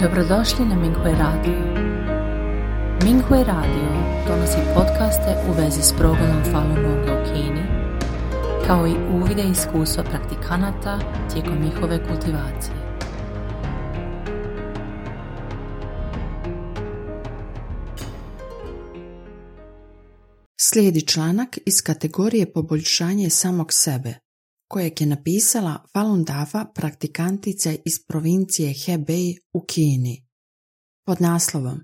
Dobrodošli na Minghui Radio. Minghui Radio donosi podcaste u vezi s progledom Falun Gonga u Kini, kao i uvide iskustva praktikanata tijekom njihove kultivacije. Slijedi članak iz kategorije poboljšanje samog sebe, kojeg je napisala Falun Dafa praktikantica iz provincije Hebei u Kini. Pod naslovom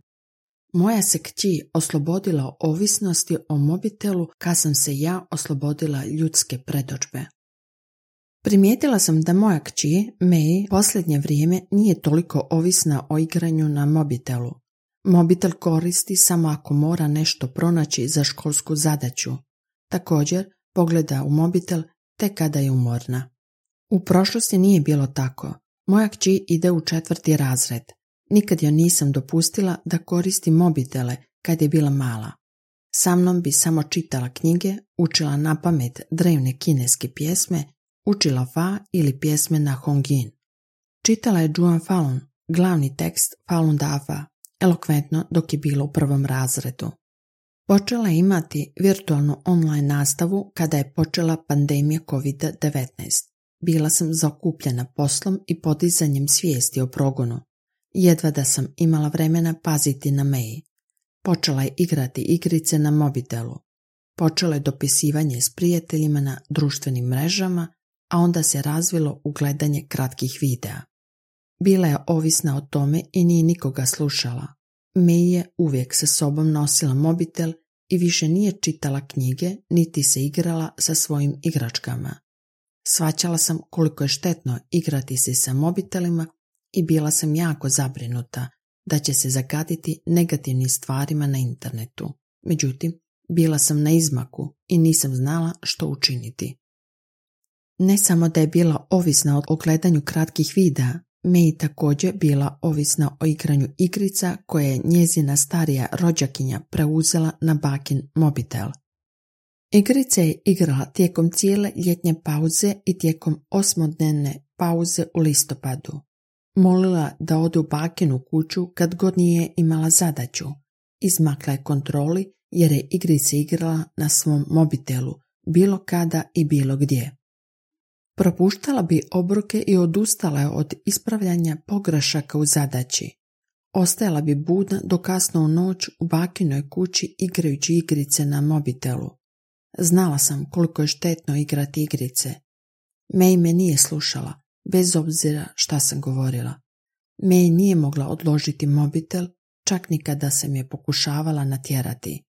Moja se kći oslobodila ovisnosti o mobitelu kad sam se ja oslobodila ljudske predođbe. Primijetila sam da moja kći, Mei, posljednje vrijeme nije toliko ovisna o igranju na mobitelu. Mobitel koristi samo ako mora nešto pronaći za školsku zadaću. Također, pogleda u mobitel te kada je umorna. U prošlosti nije bilo tako. Moja kći ide u četvrti razred. Nikad joj nisam dopustila da koristi mobitele kad je bila mala. Sa mnom bi samo čitala knjige, učila na pamet drevne kineske pjesme, učila fa ili pjesme na hongin. Čitala je Juan Falun, glavni tekst Falun Dafa, elokventno dok je bilo u prvom razredu. Počela imati virtualnu online nastavu kada je počela pandemija COVID-19. Bila sam zakupljena poslom i podizanjem svijesti o progonu. Jedva da sam imala vremena paziti na Meji. Počela je igrati igrice na mobitelu. Počela je dopisivanje s prijateljima na društvenim mrežama, a onda se razvilo u gledanje kratkih videa. Bila je ovisna o tome i nije nikoga slušala. Mei je uvijek sa sobom nosila mobitel i više nije čitala knjige niti se igrala sa svojim igračkama. Svaćala sam koliko je štetno igrati se sa mobitelima i bila sam jako zabrinuta da će se zagaditi negativnim stvarima na internetu. Međutim, bila sam na izmaku i nisam znala što učiniti. Ne samo da je bila ovisna o gledanju kratkih videa, Mei također bila ovisna o igranju igrica koje je njezina starija rođakinja preuzela na bakin mobitel. Igrice je igrala tijekom cijele ljetnje pauze i tijekom osmodnevne pauze u listopadu. Molila da ode u bakinu kuću kad god nije imala zadaću. Izmakla je kontroli jer je igrice igrala na svom mobitelu, bilo kada i bilo gdje. Propuštala bi obroke i odustala od ispravljanja pogrešaka u zadaći. Ostajala bi budna do kasno u noć u bakinoj kući igrajući igrice na mobitelu. Znala sam koliko je štetno igrati igrice. Mei me nije slušala, bez obzira šta sam govorila. Mei nije mogla odložiti mobitel, čak ni kada sam je pokušavala natjerati.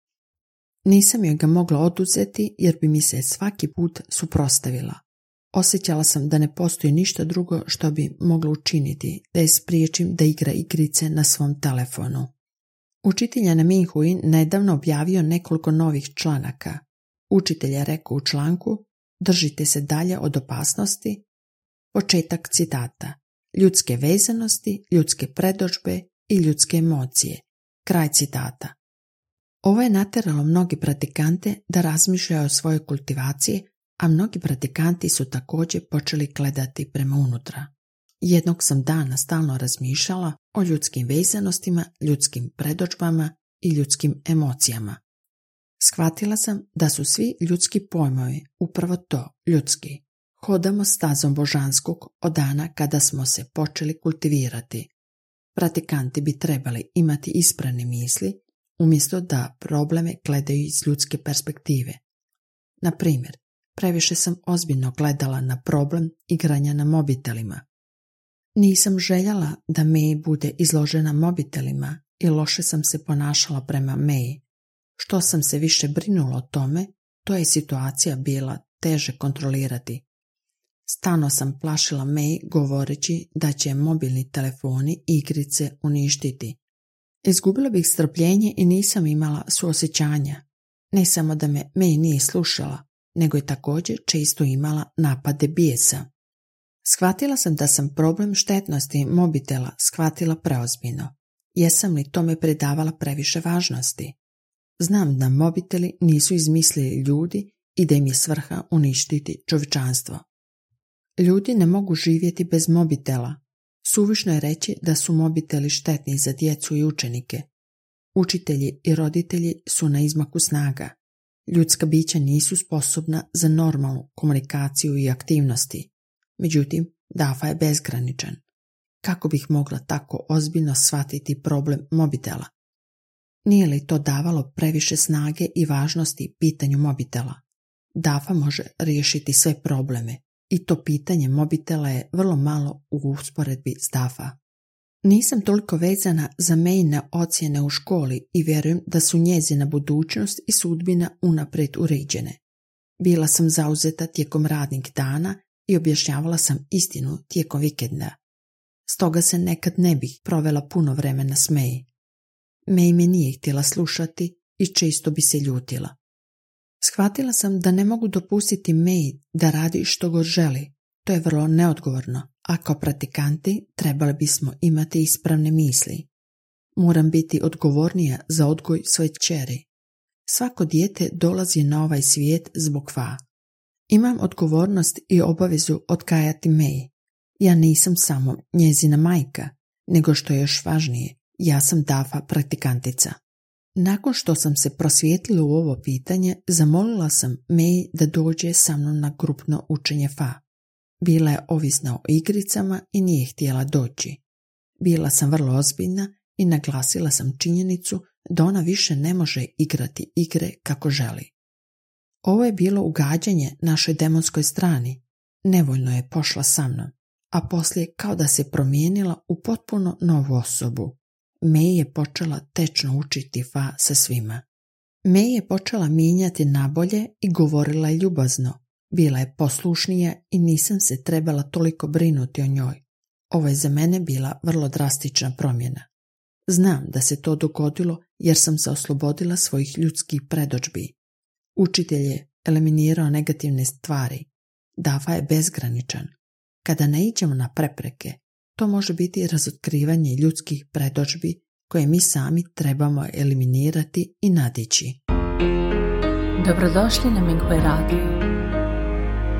Nisam joj ga mogla oduzeti jer bi mi se svaki put suprostavila. Osjećala sam da ne postoji ništa drugo što bi moglo učiniti da je spriječim da igra igrice na svom telefonu. Učitelj na Minhuin nedavno objavio nekoliko novih članaka. Učitelj je rekao u članku Držite se dalje od opasnosti. Početak citata. Ljudske vezanosti, ljudske predođbe i ljudske emocije. Kraj citata. Ovo je nateralo mnogi pratikante da razmišljaju o svojoj kultivaciji a mnogi pratikanti su također počeli gledati prema unutra. Jednog sam dana stalno razmišljala o ljudskim vezanostima, ljudskim predođbama i ljudskim emocijama. Shvatila sam da su svi ljudski pojmovi upravo to, ljudski. Hodamo stazom božanskog od dana kada smo se počeli kultivirati. Pratikanti bi trebali imati ispravne misli umjesto da probleme gledaju iz ljudske perspektive. Na primjer, Previše sam ozbiljno gledala na problem igranja na mobitelima. Nisam željela da Meji bude izložena mobitelima i loše sam se ponašala prema Meji. Što sam se više brinula o tome, to je situacija bila teže kontrolirati. Stano sam plašila Meji govoreći da će mobilni telefoni i igrice uništiti. Izgubila bih strpljenje i nisam imala suosjećanja. Ne samo da me Meji nije slušala, nego je također često imala napade bijesa. Shvatila sam da sam problem štetnosti mobitela shvatila preozbiljno. Jesam li tome predavala previše važnosti? Znam da mobiteli nisu izmislili ljudi i da im je svrha uništiti čovječanstvo. Ljudi ne mogu živjeti bez mobitela. Suvišno je reći da su mobiteli štetni za djecu i učenike. Učitelji i roditelji su na izmaku snaga. Ljudska bića nisu sposobna za normalnu komunikaciju i aktivnosti. Međutim, DAFA je bezgraničan. Kako bih mogla tako ozbiljno shvatiti problem mobitela? Nije li to davalo previše snage i važnosti pitanju mobitela? DAFA može riješiti sve probleme i to pitanje mobitela je vrlo malo u usporedbi s DAFA. Nisam toliko vezana za mejne ocjene u školi i vjerujem da su njezina budućnost i sudbina unaprijed uređene. Bila sam zauzeta tijekom radnih dana i objašnjavala sam istinu tijekom vikenda. Stoga se nekad ne bih provela puno vremena s May. May me nije htjela slušati i često bi se ljutila. Shvatila sam da ne mogu dopustiti May da radi što god želi. To je vrlo neodgovorno, a kao pratikanti trebali bismo imati ispravne misli. Moram biti odgovornija za odgoj svoje čeri. Svako dijete dolazi na ovaj svijet zbog va. Imam odgovornost i obavezu odkajati May. Ja nisam samo njezina majka, nego što je još važnije, ja sam Dafa praktikantica. Nakon što sam se prosvijetlila u ovo pitanje, zamolila sam May da dođe sa mnom na grupno učenje FA. Bila je ovisna o igricama i nije htjela doći. Bila sam vrlo ozbiljna i naglasila sam činjenicu da ona više ne može igrati igre kako želi. Ovo je bilo ugađanje našoj demonskoj strani. Nevoljno je pošla sa mnom, a poslije kao da se promijenila u potpuno novu osobu. May je počela tečno učiti fa sa svima. May je počela mijenjati nabolje i govorila ljubazno. Bila je poslušnija i nisam se trebala toliko brinuti o njoj. Ovo je za mene bila vrlo drastična promjena. Znam da se to dogodilo jer sam se oslobodila svojih ljudskih predođbi. Učitelj je eliminirao negativne stvari. Dava je bezgraničan. Kada ne iđemo na prepreke, to može biti razotkrivanje ljudskih predođbi koje mi sami trebamo eliminirati i nadići. Dobrodošli na Minghui Radio.